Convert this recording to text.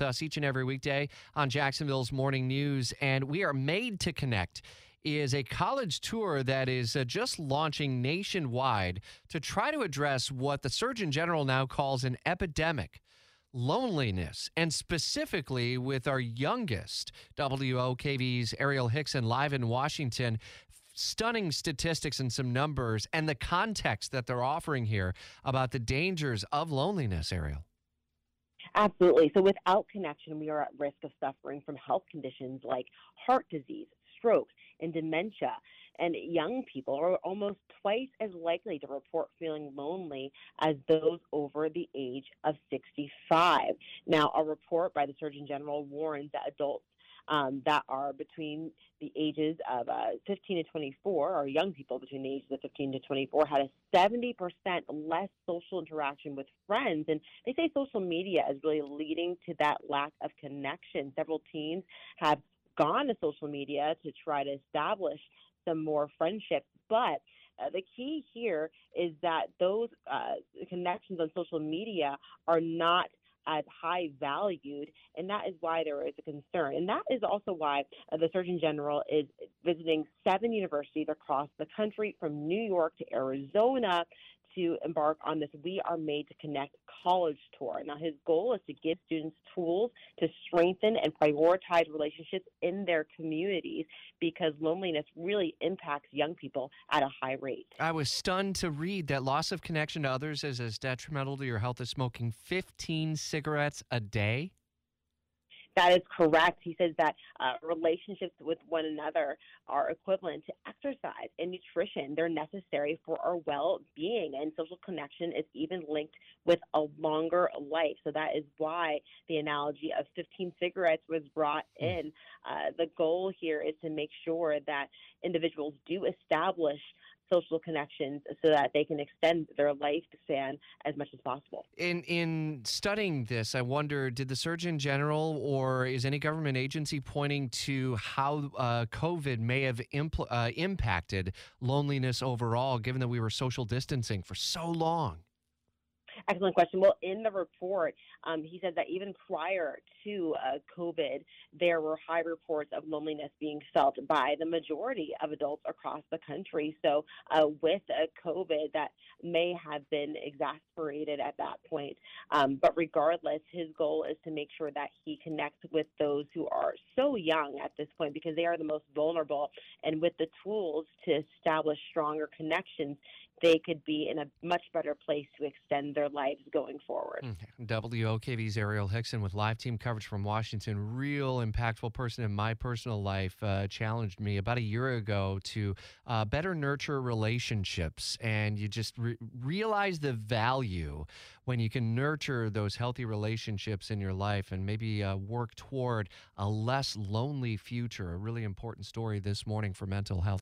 us each and every weekday on Jacksonville's Morning News. And we are made to connect is a college tour that is uh, just launching nationwide to try to address what the Surgeon General now calls an epidemic loneliness, and specifically with our youngest WOKV's Arielle Hixson live in Washington. Stunning statistics and some numbers, and the context that they're offering here about the dangers of loneliness, Arielle. Absolutely. So, without connection, we are at risk of suffering from health conditions like heart disease, stroke, and dementia. And young people are almost twice as likely to report feeling lonely as those over the age of 65. Now, a report by the Surgeon General warns that adults um, that are between the ages of uh, 15 to 24, or young people between the ages of 15 to 24, had a 70% less social interaction with friends. And they say social media is really leading to that lack of connection. Several teens have gone to social media to try to establish some more friendships, but uh, the key here is that those uh, connections on social media are not as high valued, and that is why there is a concern. And that is also why uh, the Surgeon General is visiting seven universities across the country, from New York to Arizona, to embark on this We Are Made to Connect college tour. Now, his goal is to give students tools to strengthen and prioritize relationships in their communities because loneliness really impacts young people at a high rate. I was stunned to read that loss of connection to others is as detrimental to your health as smoking 15 cigarettes a day. That is correct. He says that uh, relationships with one another are equivalent to exercise and nutrition. They're necessary for our well being, and social connection is even linked with a longer life. So that is why the analogy of 15 cigarettes was brought hmm. in. Uh, the goal here is to make sure that individuals do establish social connections so that they can extend their lifespan as much as possible. In in studying this, I wonder did the Surgeon General or is any government agency pointing to how uh, COVID may have impl- uh, impacted loneliness overall, given that we were social distancing for so long? Excellent question. Well, in the report, um, he said that even prior to uh, COVID, there were high reports of loneliness being felt by the majority of adults across the country. So, uh, with uh, COVID, that may have been exasperated at that point. Um, but regardless, his goal is to make sure that he connects with those who are so young at this point because they are the most vulnerable. And with the tools to establish stronger connections, they could be in a much better place to extend their lives going forward. Mm, WOKV's Arielle Hixson with live team coverage from Washington. Real impactful person in my personal life uh, challenged me about a year ago to uh, better nurture relationships. And you just re- realize the value when you can nurture those healthy relationships in your life and maybe uh, work toward a less lonely future. A really important story this morning for mental health.